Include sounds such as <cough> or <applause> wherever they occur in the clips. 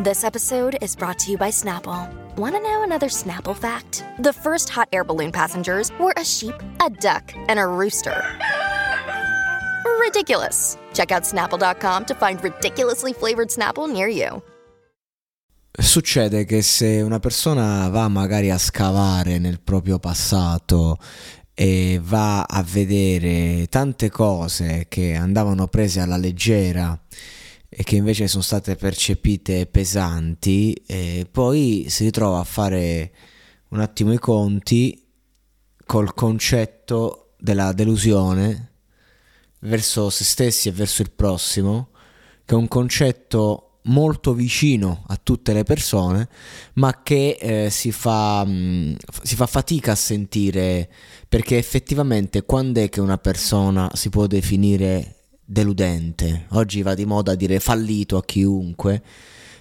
This episode is brought to you by Snapple. Want to know another Snapple fact? The first hot air balloon passengers were a sheep, a duck, and a rooster. Ridiculous. Check out snapple.com to find ridiculously flavored Snapple near you. Succede che se una persona va magari a scavare nel proprio passato e va a vedere tante cose che andavano prese alla leggera e che invece sono state percepite pesanti, e poi si ritrova a fare un attimo i conti col concetto della delusione verso se stessi e verso il prossimo, che è un concetto molto vicino a tutte le persone, ma che eh, si, fa, mh, mm, si fa fatica a sentire perché effettivamente quando è che una persona si può definire deludente? Oggi va di moda dire fallito a chiunque,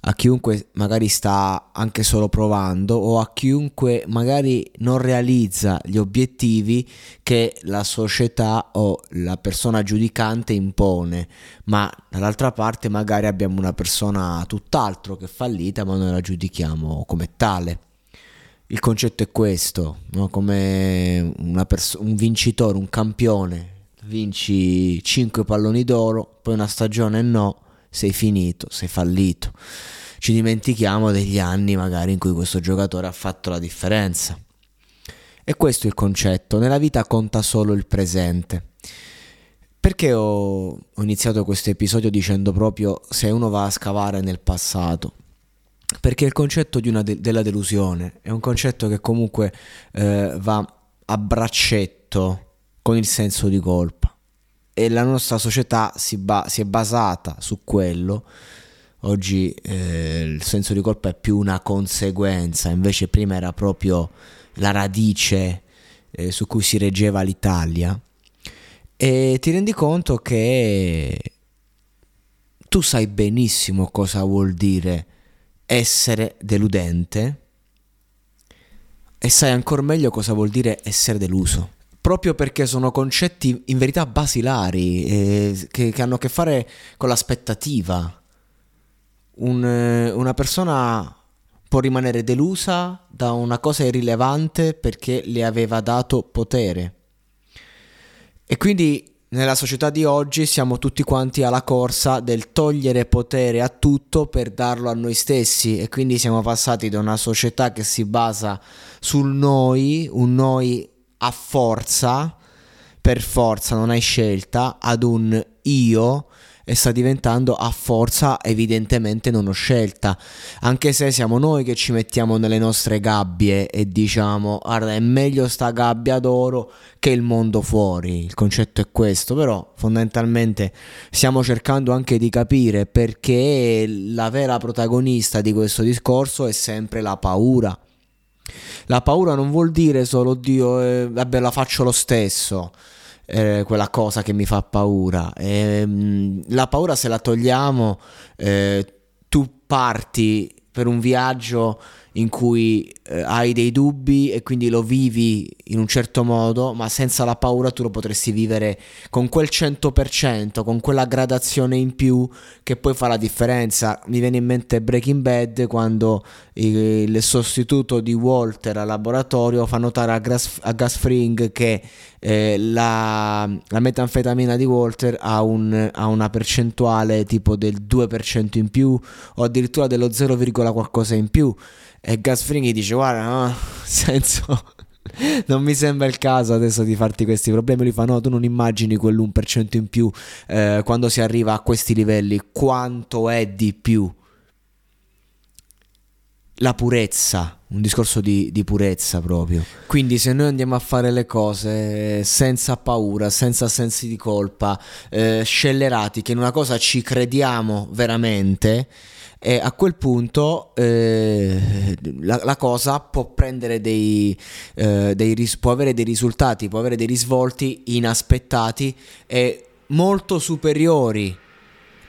a chiunque magari sta anche solo provando o a chiunque magari non realizza gli obiettivi che la società o la persona giudicante impone, ma dall'altra parte magari abbiamo una persona tutt'altro che fallita ma noi la giudichiamo come tale. Il concetto è questo, no? come pers- un vincitore, un campione, vinci 5 palloni d'oro, poi una stagione no, sei finito, sei fallito. Ci dimentichiamo degli anni magari in cui questo giocatore ha fatto la differenza. E questo è il concetto, nella vita conta solo il presente. Perché ho, ho iniziato questo episodio dicendo proprio se uno va a scavare nel passato? perché il concetto de- della delusione è un concetto che comunque eh, va a braccetto con il senso di colpa e la nostra società si, ba- si è basata su quello. Oggi eh, il senso di colpa è più una conseguenza, invece prima era proprio la radice eh, su cui si reggeva l'Italia. E ti rendi conto che tu sai benissimo cosa vuol dire essere deludente e sai ancora meglio cosa vuol dire essere deluso. Proprio perché sono concetti in verità basilari eh, che, che, hanno a che fare con l'aspettativa. Un, eh, una persona può rimanere delusa da una cosa irrilevante perché le aveva dato potere. E quindi nella società di oggi siamo tutti quanti alla corsa del togliere potere a tutto per darlo a noi stessi e quindi siamo passati da una società che si basa sul noi, un noi a forza, per forza non hai scelta, ad un io e sta diventando a forza evidentemente non ho scelta, anche se siamo noi che ci mettiamo nelle nostre gabbie e diciamo guarda è meglio sta gabbia d'oro che il mondo fuori, il concetto è questo, però fondamentalmente stiamo cercando anche di capire perché la vera protagonista di questo discorso è sempre la paura. La paura non vuol dire solo Dio, eh, vabbè la faccio lo stesso eh, quella cosa che mi fa paura. E, ehm, mh, la paura se la togliamo, eh, tu parti per un viaggio in cui eh, hai dei dubbi e quindi lo vivi in un certo modo, ma senza la paura tu lo potresti vivere con quel 100%, con quella gradazione in più che poi fa la differenza. Mi viene in mente Breaking Bad quando il, sostituto di Walter al laboratorio fa notare a Gas, a Gas Fring che eh, la, la, metanfetamina di Walter ha, un, ha, una percentuale tipo del 2% in più o addirittura dello 0, qualcosa in più e Gasfringhi dice guarda no, <laughs> senso non mi sembra il caso adesso di farti questi problemi. Lui fa: No, tu non immagini quell'1% in più eh, quando si arriva a questi livelli. Quanto è di più? La purezza, un discorso di, di, purezza proprio. Quindi, se noi andiamo a fare le cose senza paura, senza sensi di colpa, eh, scellerati, che in una cosa ci crediamo veramente e a quel punto eh, la, la, cosa può prendere dei, eh, dei può avere dei risultati, può avere dei risvolti inaspettati e molto superiori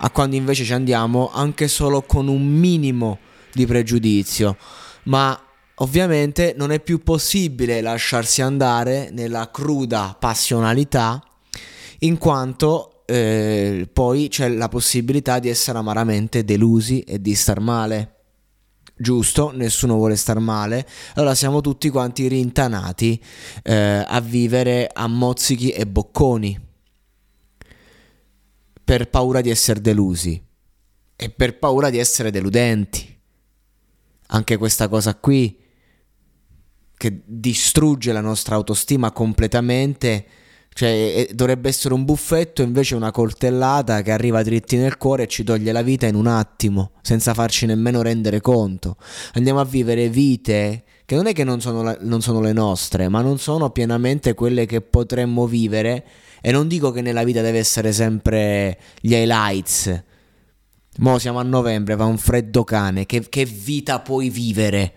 a quando invece ci andiamo anche solo con un minimo di pregiudizio. Ma ovviamente non è più possibile lasciarsi andare nella cruda passionalità in quanto eh, poi c'è la possibilità di essere amaramente delusi e di star male. Giusto, nessuno vuole star male, allora siamo tutti quanti rintanati eh, a vivere a mozzichi e bocconi per paura di essere delusi e per paura di essere deludenti. Anche questa cosa qui che distrugge la nostra autostima completamente cioè, dovrebbe essere un buffetto, invece una coltellata che arriva dritti nel cuore e ci toglie la vita in un attimo, senza farci nemmeno rendere conto. Andiamo a vivere vite che non è che non sono, la, non sono le nostre, ma non sono pienamente quelle che potremmo vivere. E non dico che nella vita deve essere sempre gli highlights. Mo siamo a novembre, va un freddo cane. Che, che vita puoi vivere?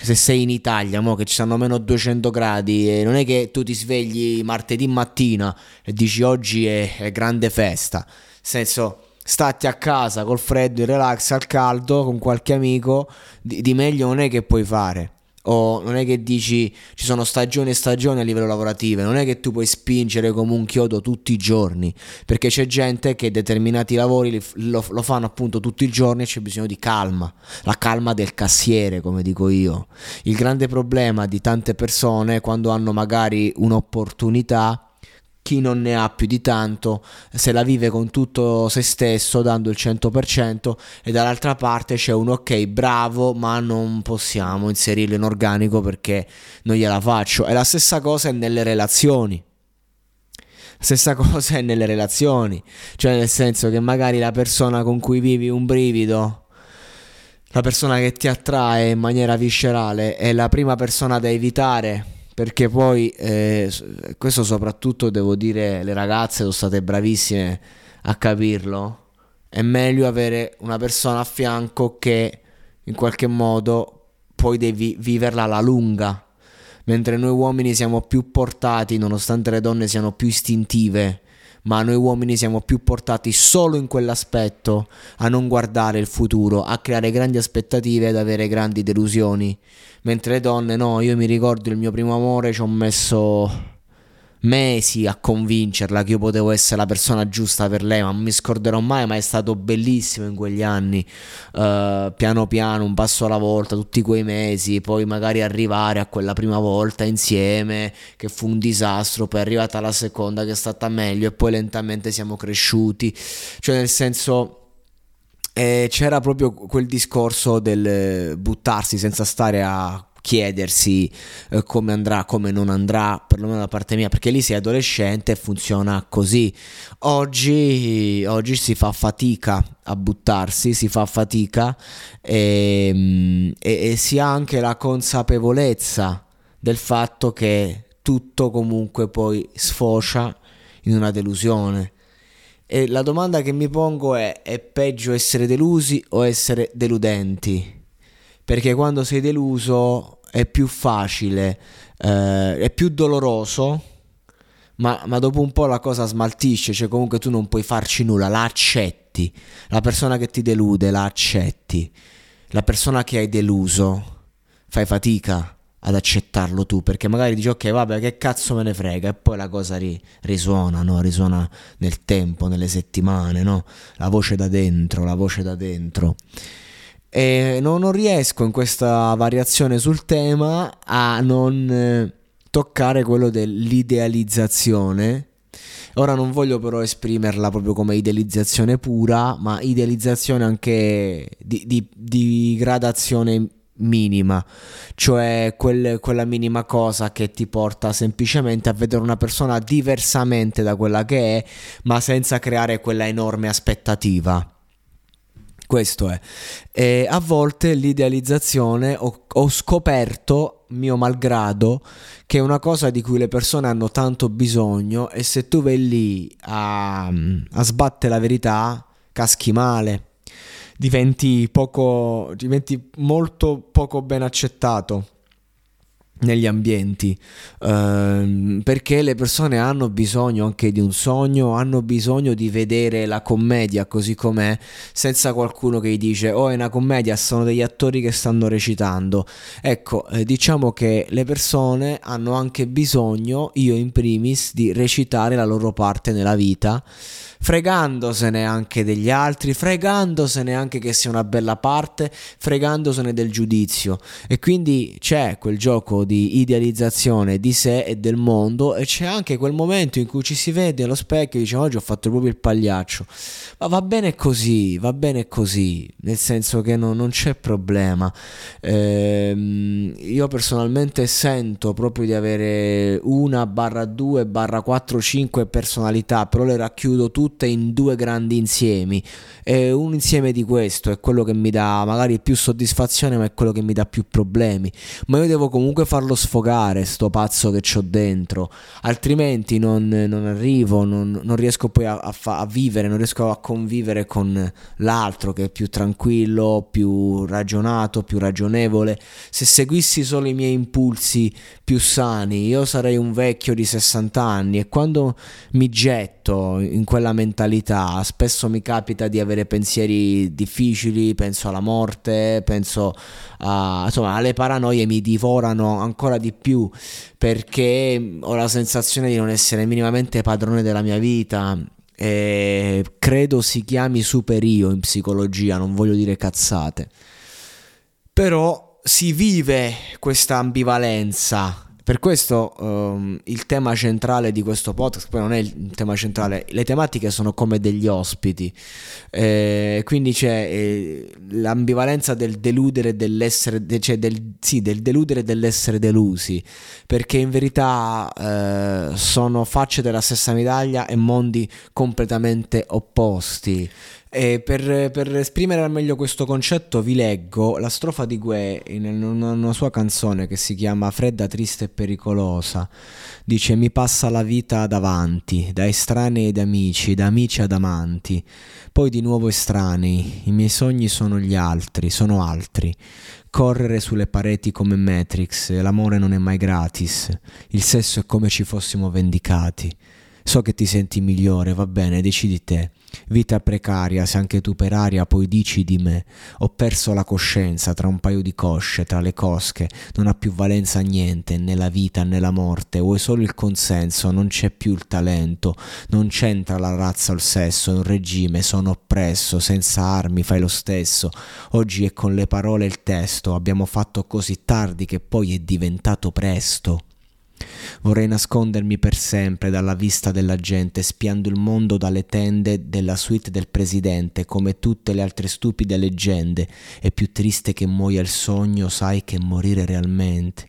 Se sei in Italia, mo che ci stanno meno 200 gradi, e non è che tu ti svegli martedì mattina e dici oggi è, è grande festa. Nel senso, stati a casa col freddo, in relax, al caldo, con qualche amico, di, di meglio non è che puoi fare. O non è che dici ci sono stagioni e stagioni a livello lavorativo, non è che tu puoi spingere come un chiodo tutti i giorni, perché c'è gente che determinati lavori lo, lo fanno appunto tutti i giorni e c'è bisogno di calma, la calma del cassiere, come dico io. Il grande problema di tante persone quando hanno magari un'opportunità chi non ne ha più di tanto se la vive con tutto se stesso dando il 100% e dall'altra parte c'è un ok bravo ma non possiamo inserirlo in organico perché non gliela faccio. E la stessa cosa è nelle relazioni. La stessa cosa è nelle relazioni. Cioè nel senso che magari la persona con cui vivi un brivido la persona che ti attrae in maniera viscerale è la prima persona da evitare perché poi eh, questo soprattutto devo dire le ragazze sono state bravissime a capirlo. È meglio avere una persona a fianco che in qualche modo poi devi viverla alla lunga. Mentre noi uomini siamo più portati nonostante le donne siano più istintive ma noi uomini siamo più portati solo in quell'aspetto a non guardare il futuro, a creare grandi aspettative ed avere grandi delusioni. Mentre le donne, no, io mi ricordo il mio primo amore, ci ho messo mesi a convincerla che io potevo essere la persona giusta per lei, ma non mi scorderò mai, ma è stato bellissimo in quegli anni, uh, piano piano, un passo alla volta, tutti quei mesi, poi magari arrivare a quella prima volta insieme, che fu un disastro, poi è arrivata la seconda che è stata meglio e poi lentamente siamo cresciuti, cioè nel senso... Eh, c'era proprio quel discorso del buttarsi senza stare a chiedersi eh, come andrà, come non andrà, perlomeno da parte mia, perché lì sei adolescente e funziona così. Oggi, oggi si fa fatica a buttarsi, si fa fatica e, mm, e, e si ha anche la consapevolezza del fatto che tutto comunque poi sfocia in una delusione. E la domanda che mi pongo è: è peggio essere delusi o essere deludenti? Perché quando sei deluso è più facile, eh, è più doloroso, ma, ma, dopo un po' la cosa smaltisce, cioè comunque tu non puoi farci nulla, la accetti, la persona che ti delude la accetti, la persona che hai deluso fai fatica ad accettarlo tu perché magari dici ok vabbè che cazzo me ne frega e poi la cosa ri- risuona no? risuona nel tempo nelle settimane no? la voce da dentro la voce da dentro e non, riesco in questa variazione sul tema a non eh, toccare quello dell'idealizzazione. Ora non voglio però esprimerla proprio come idealizzazione pura, ma idealizzazione anche di, di, di gradazione minima, cioè quel, quella minima cosa che ti porta semplicemente a vedere una persona diversamente da quella che è, ma senza creare quella enorme aspettativa. Questo è. E a volte l'idealizzazione ho, ho scoperto, mio malgrado, che è una cosa di cui le persone hanno tanto bisogno e se tu vai lì a, a sbattere la verità, caschi male. Diventi poco, diventi molto poco ben accettato. Negli ambienti ehm, perché le persone hanno bisogno anche di un sogno hanno bisogno di vedere la commedia così com'è senza qualcuno che gli dice oh è una commedia sono degli attori che stanno recitando ecco eh, diciamo che le persone hanno anche bisogno io in primis di recitare la loro parte nella vita fregandosene anche degli altri, fregandosene anche che sia una bella parte, fregandosene del giudizio. E quindi c'è quel gioco di idealizzazione di sé e del mondo e c'è anche quel momento in cui ci si vede allo specchio e dice oggi ho fatto proprio il pagliaccio. Ma va bene così, va bene così, nel senso che no, non c'è problema. Ehm, io personalmente sento proprio di avere una barra due barra 4 5 personalità, però le racchiudo tutte in due grandi insiemi e un insieme di questo è quello che mi dà magari più soddisfazione ma è quello che mi dà più problemi ma io devo comunque farlo sfogare sto pazzo che ho dentro altrimenti non, non arrivo non, non, riesco poi a, a, fa, a vivere non riesco a convivere con l'altro che è più tranquillo più ragionato più ragionevole se seguissi solo i miei impulsi più sani io sarei un vecchio di 60 anni e quando mi getto in quella mentalità. Spesso mi capita di avere pensieri difficili, penso alla morte, penso a, insomma, alle paranoie mi divorano ancora di più perché ho la sensazione di non essere minimamente padrone della mia vita. E credo si chiami superio in psicologia, non voglio dire cazzate. Però si vive questa ambivalenza per questo um, il tema centrale di questo podcast, poi non è il tema centrale, le tematiche sono come degli ospiti, eh, quindi c'è eh, l'ambivalenza del deludere dell'essere, cioè del, sì, del deludere dell'essere delusi, perché in verità eh, sono facce della stessa medaglia e mondi completamente opposti. E per, per, esprimere al meglio questo concetto vi leggo la strofa di Gue in una, una, sua canzone che si chiama Fredda, triste e pericolosa. Dice mi passa la vita davanti, da estranei ed amici, da amici ad amanti, poi di nuovo estranei, i miei sogni sono gli altri, sono altri. Correre sulle pareti come Matrix, l'amore non è mai gratis, il sesso è come ci fossimo vendicati. So che ti senti migliore, va bene, decidi te. Vita precaria, se anche tu per aria poi dici di me. Ho perso la coscienza tra un paio di cosce, tra le cosche. Non ha più valenza niente, né la vita né la morte. Vuoi solo il consenso, non c'è più il talento. Non c'entra la razza o il sesso, è un regime, sono oppresso. Senza armi fai lo stesso. Oggi è con le parole il testo. Abbiamo fatto così tardi che poi è diventato presto. Vorrei nascondermi per sempre dalla vista della gente, spiando il mondo dalle tende della suite del presidente, come tutte le altre stupide leggende. È più triste che muoia il sogno, sai, che morire realmente.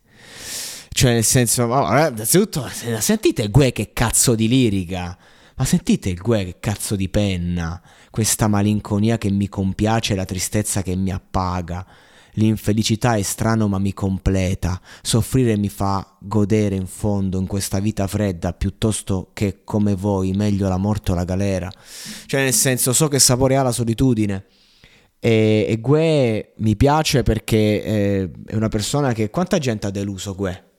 Cioè, nel senso, oh, innanzitutto, sentite Gue che cazzo di lirica. Ma sentite il Gue che cazzo di penna. Questa malinconia che mi compiace, la tristezza che mi appaga. L'infelicità è strano ma mi completa, soffrire mi fa godere in fondo in questa vita fredda piuttosto che come voi, meglio la morte o la galera. Cioè nel senso so che sapore ha la solitudine. E, e Gue mi piace perché eh, è una persona che... Quanta gente ha deluso Gue?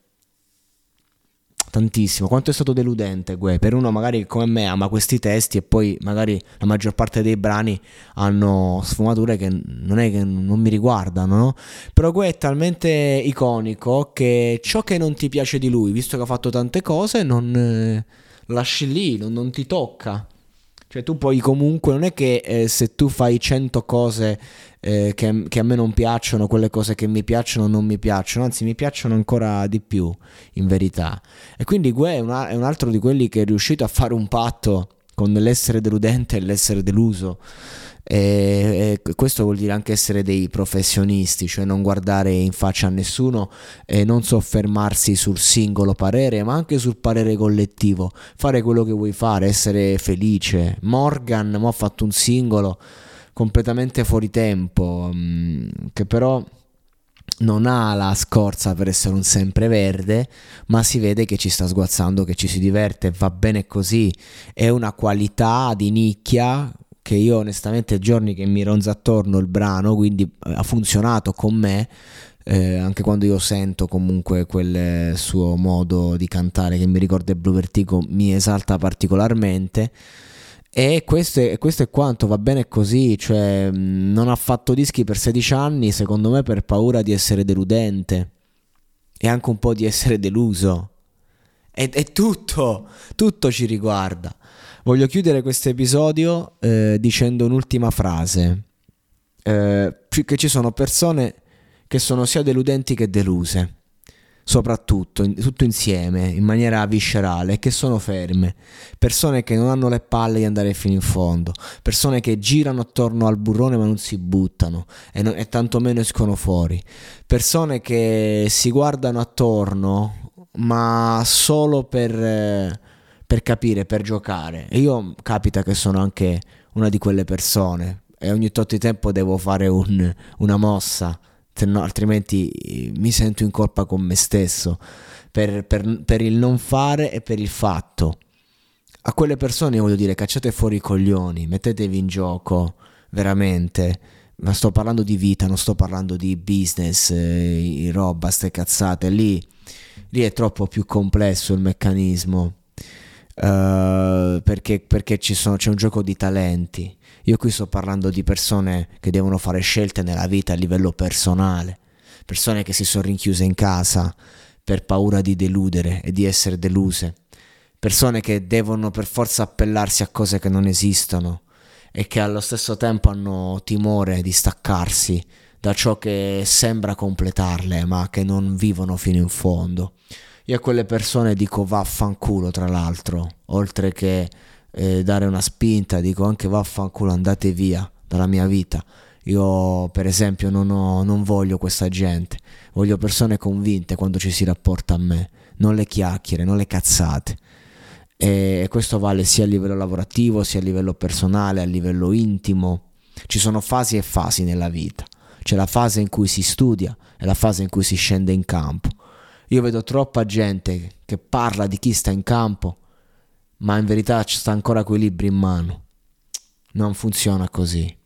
Tantissimo. Quanto è stato deludente, Gue, per uno magari come me ama questi testi e poi magari la maggior parte dei brani hanno sfumature che non è che non mi riguardano, no? Però Gue è talmente iconico che ciò che non ti piace di lui, visto che ha fatto tante cose, non eh, lasci lì, non, non ti tocca. Cioè tu poi comunque non è che eh, se tu fai 100 cose eh, che, che, a me non piacciono, quelle cose che mi piacciono non mi piacciono, anzi mi piacciono ancora di più in verità. E quindi Gue è, una, è un altro di quelli che è riuscito a fare un patto con l'essere deludente e l'essere deluso. E, e, questo vuol dire anche essere dei professionisti, cioè non guardare in faccia a nessuno e non soffermarsi sul singolo parere, ma anche sul parere collettivo, fare quello che vuoi fare, essere felice. Morgan mo ha fatto un singolo completamente fuori tempo, mm, che però non ha la scorza per essere un sempreverde, ma si vede che ci sta sguazzando, che ci si diverte, va bene così, è una qualità di nicchia che io onestamente giorni che mi ronza attorno il brano, quindi eh, ha funzionato con me, eh, anche quando io sento comunque quel suo modo di cantare che mi ricorda il Blue Vertigo mi esalta particolarmente e questo è, questo è, quanto, va bene così, cioè non ha fatto dischi per 16 anni, secondo me per paura di essere deludente e anche un po' di essere deluso. E, è tutto, tutto ci riguarda. Voglio chiudere questo episodio eh, dicendo un'ultima frase, eh, che ci sono persone che sono sia deludenti che deluse soprattutto, in, tutto insieme, in maniera viscerale, che sono ferme, persone che non hanno le palle di andare fino in fondo, persone che girano attorno al burrone ma non si buttano e, non, e tantomeno escono fuori, persone che si guardano attorno ma solo per, per capire, per giocare. E io capita che sono anche una di quelle persone. E ogni tot di tempo devo fare un, una mossa no, altrimenti eh, mi sento in colpa con me stesso per, per, per, il non fare e per il fatto. A quelle persone voglio dire cacciate fuori i coglioni, mettetevi in gioco veramente. Ma sto parlando di vita, non sto parlando di business, eh, roba, ste cazzate. Lì, lì è troppo più complesso il meccanismo. Uh, perché, perché sono, c'è un gioco di talenti. Io qui sto parlando di persone che devono fare scelte nella vita a livello personale, persone che si sono rinchiuse in casa per paura di deludere e di essere deluse, persone che devono per forza appellarsi a cose che non esistono e che allo stesso tempo hanno timore di staccarsi da ciò che sembra completarle ma che non vivono fino in fondo. Io a quelle persone dico vaffanculo tra l'altro, oltre che eh, dare una spinta, dico anche vaffanculo andate via dalla mia vita. Io per esempio non, ho, non voglio questa gente, voglio persone convinte quando ci si rapporta a me, non le chiacchiere, non le cazzate. E questo vale sia a livello lavorativo, sia a livello personale, a livello intimo. Ci sono fasi e fasi nella vita. C'è la fase in cui si studia e la fase in cui si scende in campo. Io vedo troppa gente che parla di chi sta in campo ma in verità ci sta ancora quei libri in mano. Non funziona così.